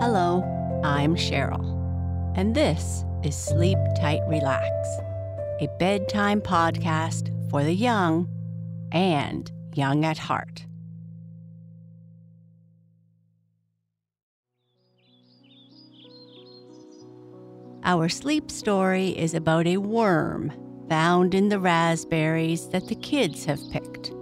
Hello, I'm Sheryl, and this is Sleep Tight Relax, a bedtime podcast for the young and young at heart. Our sleep story is about a worm found in the raspberries that the kids have picked.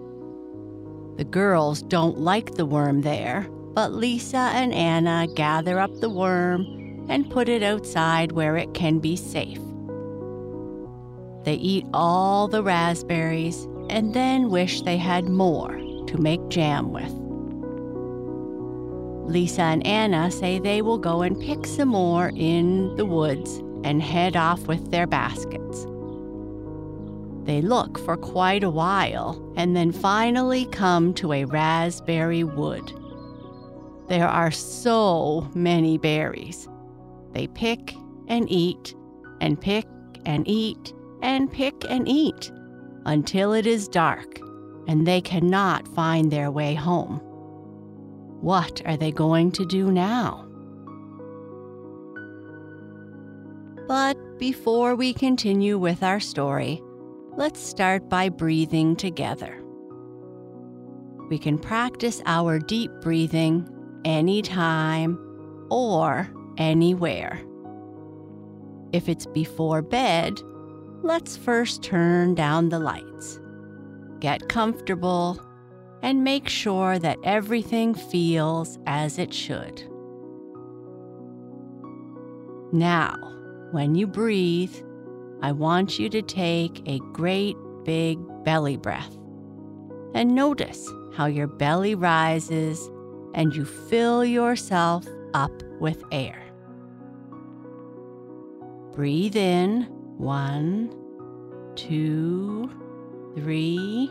The girls don't like the worm there, but Lisa and Anna gather up the worm and put it outside where it can be safe. They eat all the raspberries and then wish they had more to make jam with. Lisa and Anna say they will go and pick some more in the woods and head off with their baskets. They look for quite a while and then finally come to a raspberry wood. There are so many berries. They pick and eat and pick and eat and pick and eat until it is dark and they cannot find their way home. What are they going to do now? But before we continue with our story, let's start by breathing together. We can practice our deep breathing anytime or anywhere. If it's before bed, let's first turn down the lights. Get comfortable and make sure that everything feels as it should. Now, when you breathe, I want you to take a great big belly breath and notice how your belly rises and you fill yourself up with air. Breathe in one, two, three,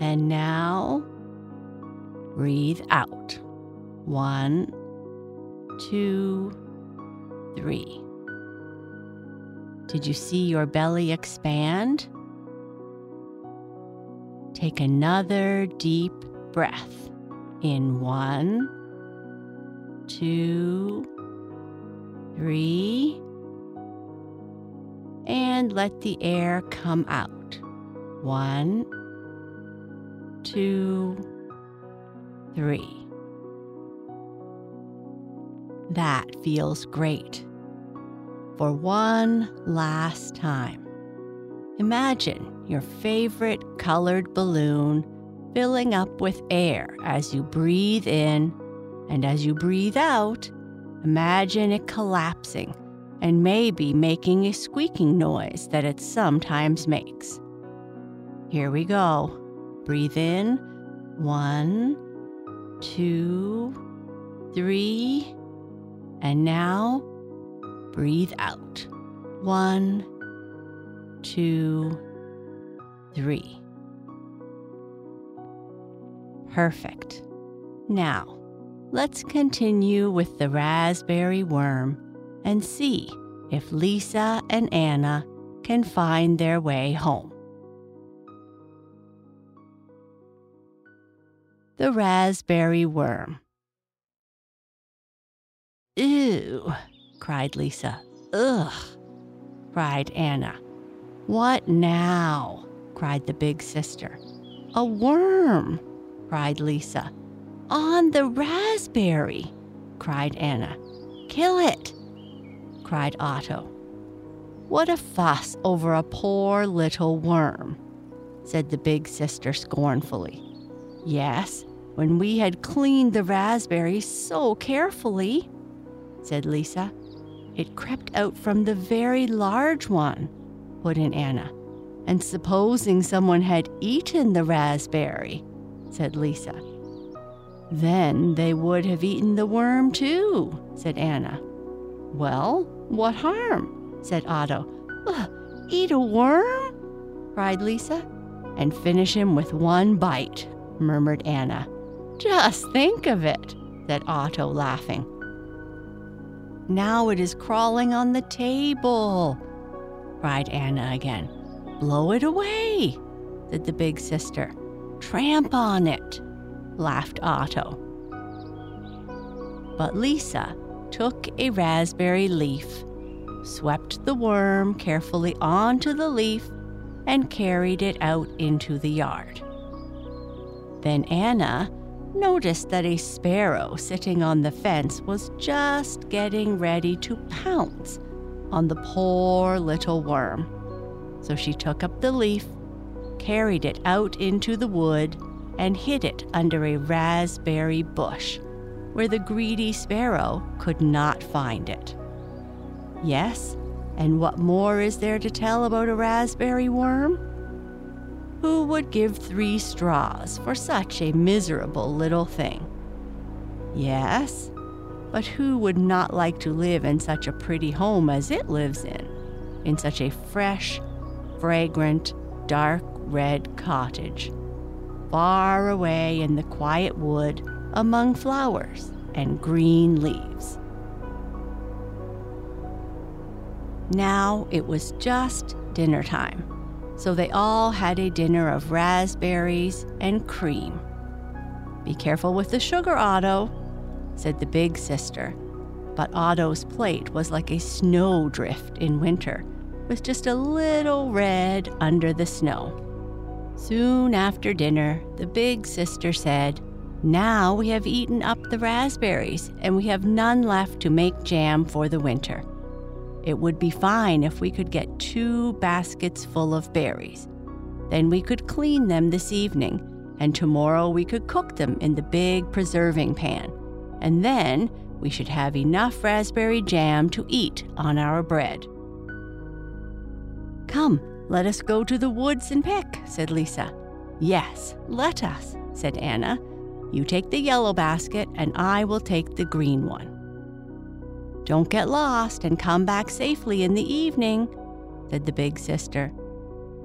and now breathe out one, two, three. Did you see your belly expand? Take another deep breath in one, two, three, and let the air come out. One, two, three. That feels great for one last time. Imagine your favorite colored balloon filling up with air as you breathe in, and as you breathe out, imagine it collapsing and maybe making a squeaking noise that it sometimes makes. Here we go. Breathe in. One, two, three, and now breathe out. One, two, three. Perfect. Now, let's continue with the raspberry worm and see if Lisa and Anna can find their way home. The raspberry worm. Ew, cried Lisa. Ugh, cried Anna. What now? cried the big sister. A worm, cried Lisa. On the raspberry, cried Anna. Kill it, cried Otto. What a fuss over a poor little worm, said the big sister scornfully. Yes, when we had cleaned the raspberries so carefully, said Lisa. It crept out from the very large one, put in Anna. And supposing someone had eaten the raspberry, said Lisa. Then they would have eaten the worm too, said Anna. Well, what harm? said Otto. Eat a worm? cried Lisa. And finish him with one bite, murmured Anna. Just think of it, said Otto, laughing. Now it is crawling on the table, cried Anna again. Blow it away, said the big sister. Tramp on it, laughed Otto. But Lisa took a raspberry leaf, swept the worm carefully onto the leaf, and carried it out into the yard. Then Anna noticed that a sparrow sitting on the fence was just getting ready to pounce on the poor little worm. So she took up the leaf, carried it out into the wood, and hid it under a raspberry bush where the greedy sparrow could not find it. Yes, and what more is there to tell about a raspberry worm? Who would give three straws for such a miserable little thing? Yes, but who would not like to live in such a pretty home as it lives in? In such a fresh, fragrant, dark red cottage, far away in the quiet wood among flowers and green leaves. Now it was just dinner time, so they all had a dinner of raspberries and cream. Be careful with the sugar, Otto, said the big sister. But Otto's plate was like a snowdrift in winter, with just a little red under the snow. Soon after dinner, the big sister said, Now we have eaten up the raspberries, and we have none left to make jam for the winter. It would be fine if we could get two baskets full of berries. Then we could clean them this evening, and tomorrow we could cook them in the big preserving pan and then we should have enough raspberry jam to eat on our bread. Come, let us go to the woods and pick, said Lisa. Yes, let us, said Anna. You take the yellow basket, and I will take the green one. Don't get lost and come back safely in the evening, said the big sister.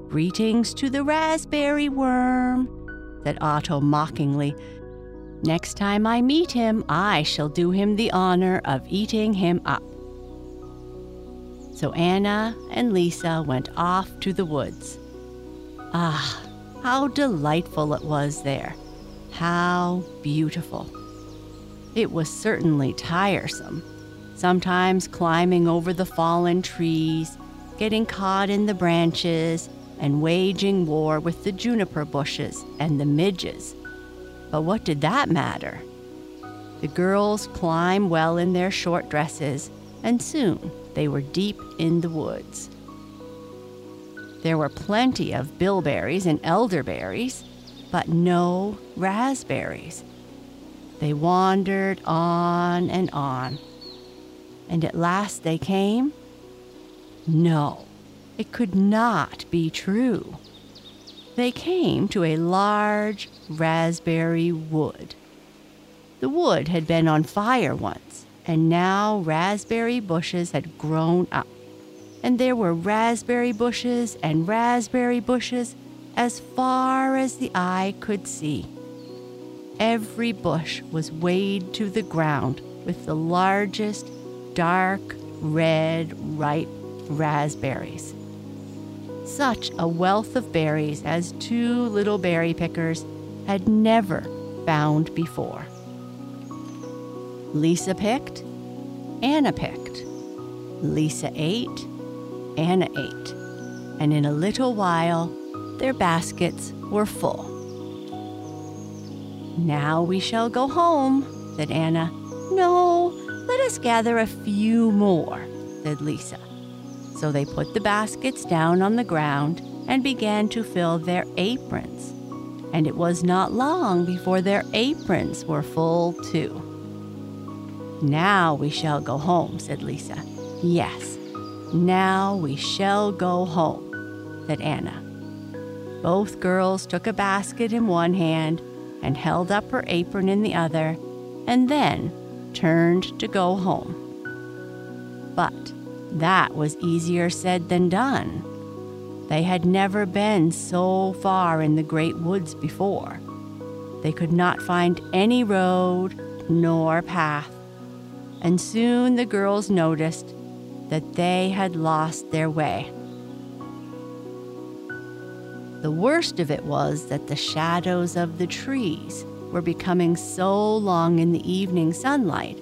Greetings to the raspberry worm, said Otto mockingly Next time I meet him, I shall do him the honor of eating him up. So Anna and Lisa went off to the woods. Ah, how delightful it was there! How beautiful! It was certainly tiresome, sometimes climbing over the fallen trees, getting caught in the branches, and waging war with the juniper bushes and the midges but what did that matter? The girls climbed well in their short dresses, and soon they were deep in the woods. There were plenty of bilberries and elderberries, but no raspberries. They wandered on and on, and at last they came. No, it could not be true they came to a large raspberry wood. The wood had been on fire once, and now raspberry bushes had grown up. And there were raspberry bushes and raspberry bushes as far as the eye could see. Every bush was weighed to the ground with the largest, dark, red, ripe raspberries such a wealth of berries as two little berry pickers had never found before. Lisa picked, Anna picked. Lisa ate, Anna ate, and in a little while their baskets were full. Now we shall go home, said Anna. No, let us gather a few more, said Lisa. So they put the baskets down on the ground and began to fill their aprons. And it was not long before their aprons were full too. Now we shall go home, said Lisa. Yes, now we shall go home, said Anna. Both girls took a basket in one hand and held up her apron in the other, and then turned to go home. But that was easier said than done. They had never been so far in the great woods before. They could not find any road nor path, and soon the girls noticed that they had lost their way. The worst of it was that the shadows of the trees were becoming so long in the evening sunlight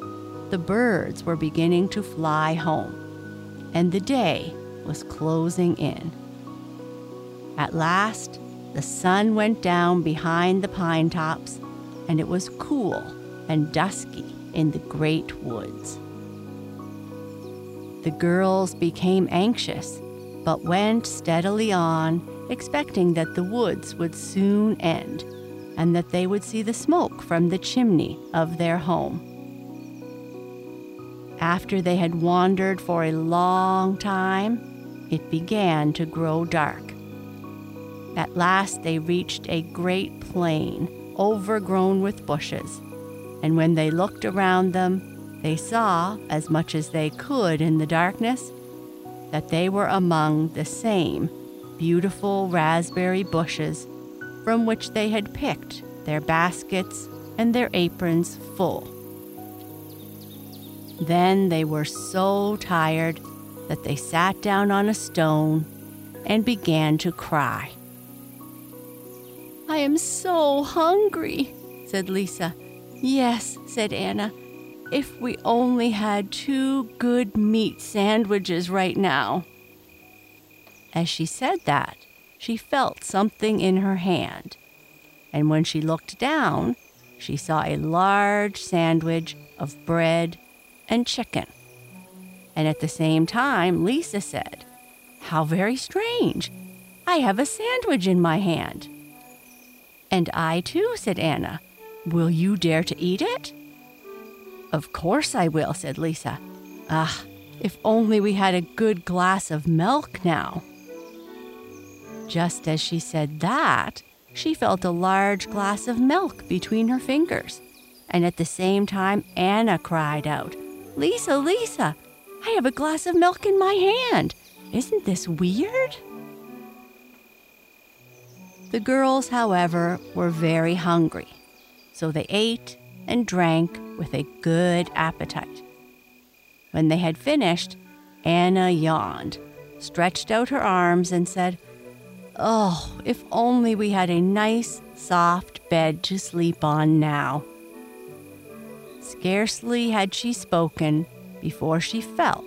the birds were beginning to fly home, and the day was closing in. At last, the sun went down behind the pine tops, and it was cool and dusky in the great woods. The girls became anxious, but went steadily on, expecting that the woods would soon end and that they would see the smoke from the chimney of their home. After they had wandered for a long time, it began to grow dark. At last they reached a great plain overgrown with bushes, and when they looked around them, they saw, as much as they could in the darkness, that they were among the same beautiful raspberry bushes from which they had picked their baskets and their aprons full. Then they were so tired that they sat down on a stone and began to cry. I am so hungry, said Lisa. Yes, said Anna. If we only had two good meat sandwiches right now. As she said that, she felt something in her hand, and when she looked down, she saw a large sandwich of bread and chicken. And at the same time, Lisa said, How very strange! I have a sandwich in my hand. And I too, said Anna. Will you dare to eat it? Of course I will, said Lisa. Ah, if only we had a good glass of milk now. Just as she said that, she felt a large glass of milk between her fingers. And at the same time, Anna cried out, Lisa, Lisa, I have a glass of milk in my hand. Isn't this weird? The girls, however, were very hungry, so they ate and drank with a good appetite. When they had finished, Anna yawned, stretched out her arms, and said, Oh, if only we had a nice, soft bed to sleep on now. Scarcely had she spoken before she felt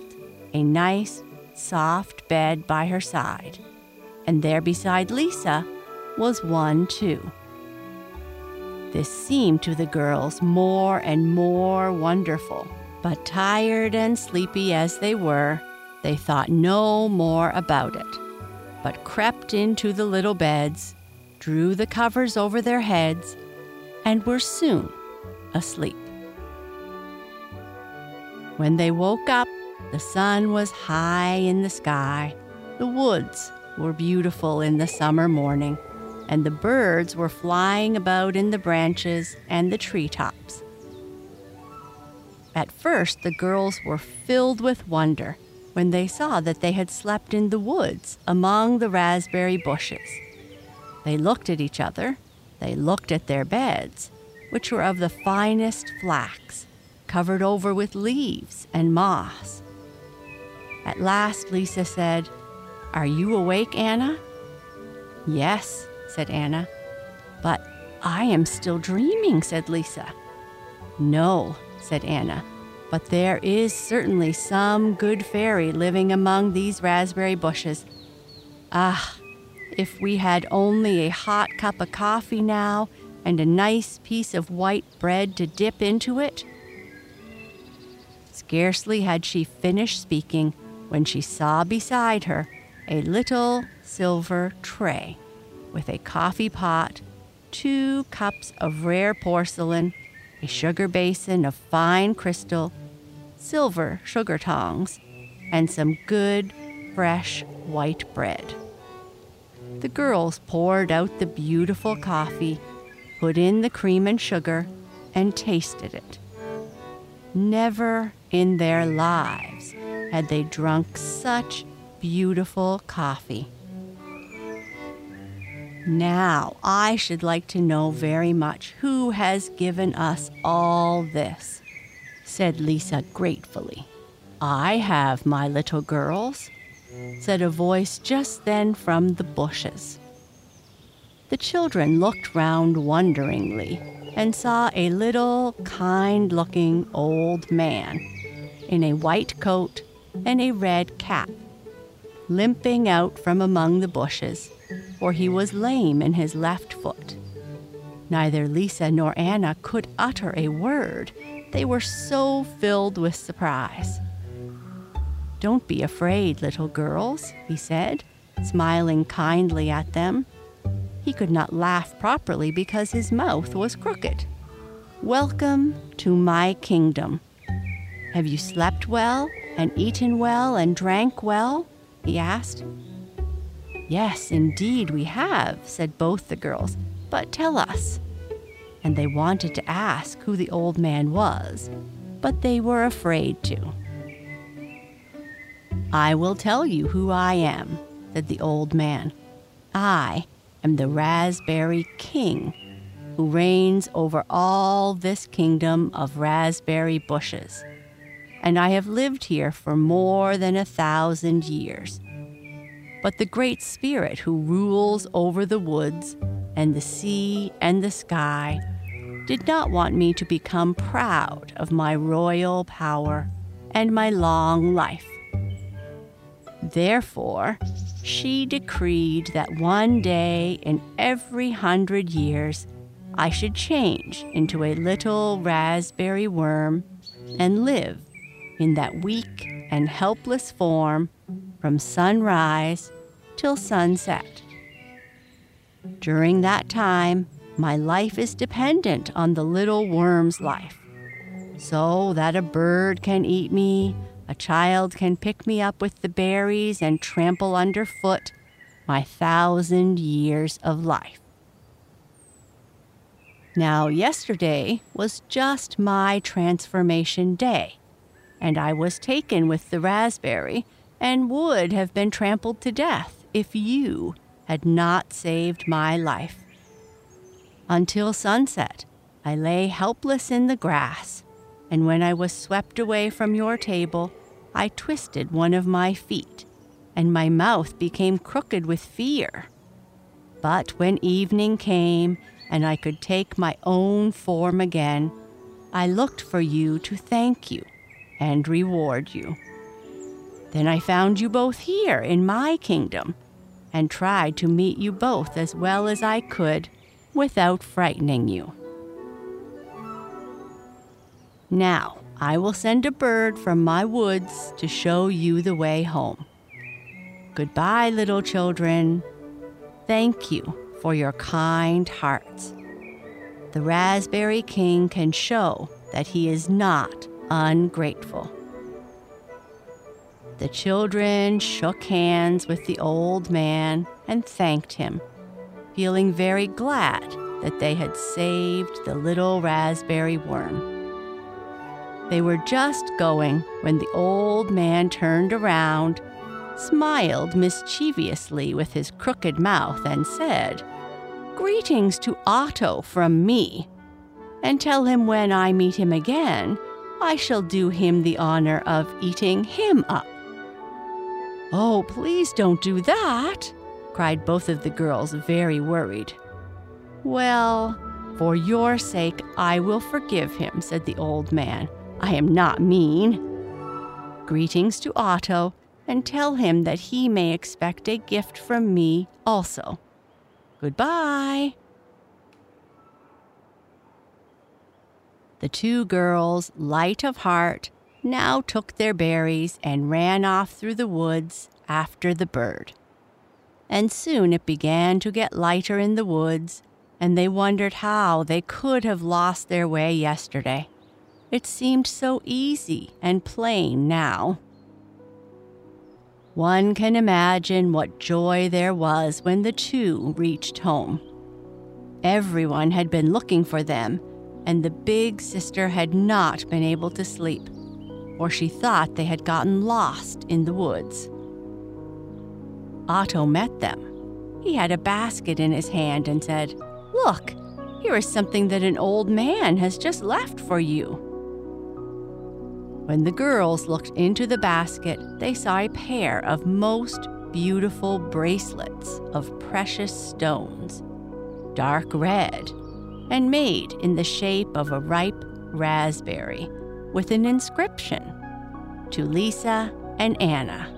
a nice, soft bed by her side, and there beside Lisa was one too. This seemed to the girls more and more wonderful, but tired and sleepy as they were, they thought no more about it, but crept into the little beds, drew the covers over their heads, and were soon asleep. When they woke up, the sun was high in the sky, the woods were beautiful in the summer morning and the birds were flying about in the branches and the treetops. At first, the girls were filled with wonder when they saw that they had slept in the woods among the raspberry bushes. They looked at each other, they looked at their beds, which were of the finest flax, covered over with leaves and moss. At last, Lisa said, Are you awake, Anna? Yes, said Anna. But I am still dreaming, said Lisa. No, said Anna, but there is certainly some good fairy living among these raspberry bushes. Ah, if we had only a hot cup of coffee now and a nice piece of white bread to dip into it. Scarcely had she finished speaking when she saw beside her a little silver tray with a coffee pot, two cups of rare porcelain, a sugar basin of fine crystal, silver sugar tongs, and some good, fresh white bread. The girls poured out the beautiful coffee, put in the cream and sugar, and tasted it. Never in their lives had they drunk such beautiful coffee. Now, I should like to know very much who has given us all this, said Lisa gratefully. I have, my little girls, said a voice just then from the bushes. The children looked round wonderingly, and saw a little, kind looking old man in a white coat and a red cap, limping out from among the bushes, for he was lame in his left foot. Neither Lisa nor Anna could utter a word. They were so filled with surprise. Don't be afraid, little girls, he said, smiling kindly at them. He could not laugh properly because his mouth was crooked. Welcome to my kingdom. Have you slept well and eaten well and drank well? he asked. Yes, indeed we have, said both the girls. But tell us. And they wanted to ask who the old man was, but they were afraid to. I will tell you who I am, said the old man. I am the Raspberry King, who reigns over all this kingdom of raspberry bushes. And I have lived here for more than a thousand years. But the Great Spirit who rules over the woods and the sea and the sky did not want me to become proud of my royal power and my long life. Therefore, she decreed that one day in every hundred years I should change into a little raspberry worm and live in that weak and helpless form from sunrise till sunset. During that time, my life is dependent on the little worm's life, so that a bird can eat me a child can pick me up with the berries and trample underfoot my thousand years of life. Now, yesterday was just my transformation day, and I was taken with the raspberry and would have been trampled to death if you had not saved my life. Until sunset, I lay helpless in the grass and when I was swept away from your table, I twisted one of my feet, and my mouth became crooked with fear. But when evening came and I could take my own form again, I looked for you to thank you and reward you. Then I found you both here in my kingdom and tried to meet you both as well as I could without frightening you. Now, I will send a bird from my woods to show you the way home. Goodbye, little children. Thank you for your kind hearts. The Raspberry King can show that he is not ungrateful. The children shook hands with the old man and thanked him, feeling very glad that they had saved the little raspberry worm. They were just going when the old man turned around, smiled mischievously with his crooked mouth, and said, Greetings to Otto from me, and tell him when I meet him again, I shall do him the honor of eating him up. Oh, please don't do that, cried both of the girls, very worried. Well, for your sake, I will forgive him, said the old man. I am not mean. Greetings to Otto, and tell him that he may expect a gift from me also. Goodbye. The two girls, light of heart, now took their berries and ran off through the woods after the bird. And soon it began to get lighter in the woods, and they wondered how they could have lost their way yesterday. It seemed so easy and plain now. One can imagine what joy there was when the two reached home. Everyone had been looking for them, and the big sister had not been able to sleep, for she thought they had gotten lost in the woods. Otto met them. He had a basket in his hand and said, Look, here is something that an old man has just left for you. When the girls looked into the basket, they saw a pair of most beautiful bracelets of precious stones, dark red, and made in the shape of a ripe raspberry with an inscription to Lisa and Anna.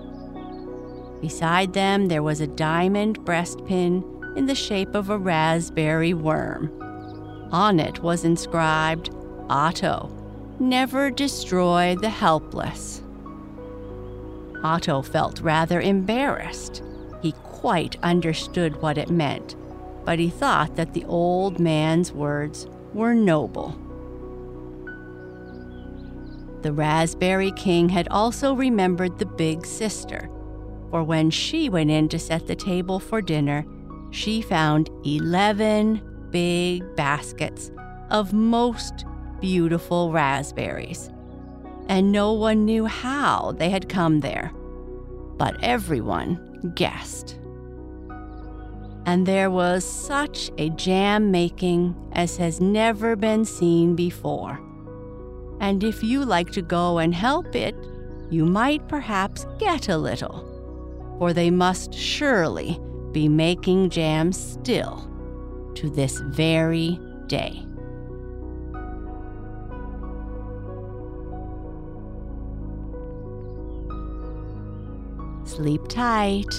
Beside them, there was a diamond breastpin in the shape of a raspberry worm. On it was inscribed, Otto, never destroy the helpless. Otto felt rather embarrassed. He quite understood what it meant, but he thought that the old man's words were noble. The Raspberry King had also remembered the big sister, for when she went in to set the table for dinner, she found 11 big baskets of most beautiful raspberries. And no one knew how they had come there, but everyone guessed. And there was such a jam making as has never been seen before. And if you like to go and help it, you might perhaps get a little, for they must surely be making jam still to this very day. Sleep tight.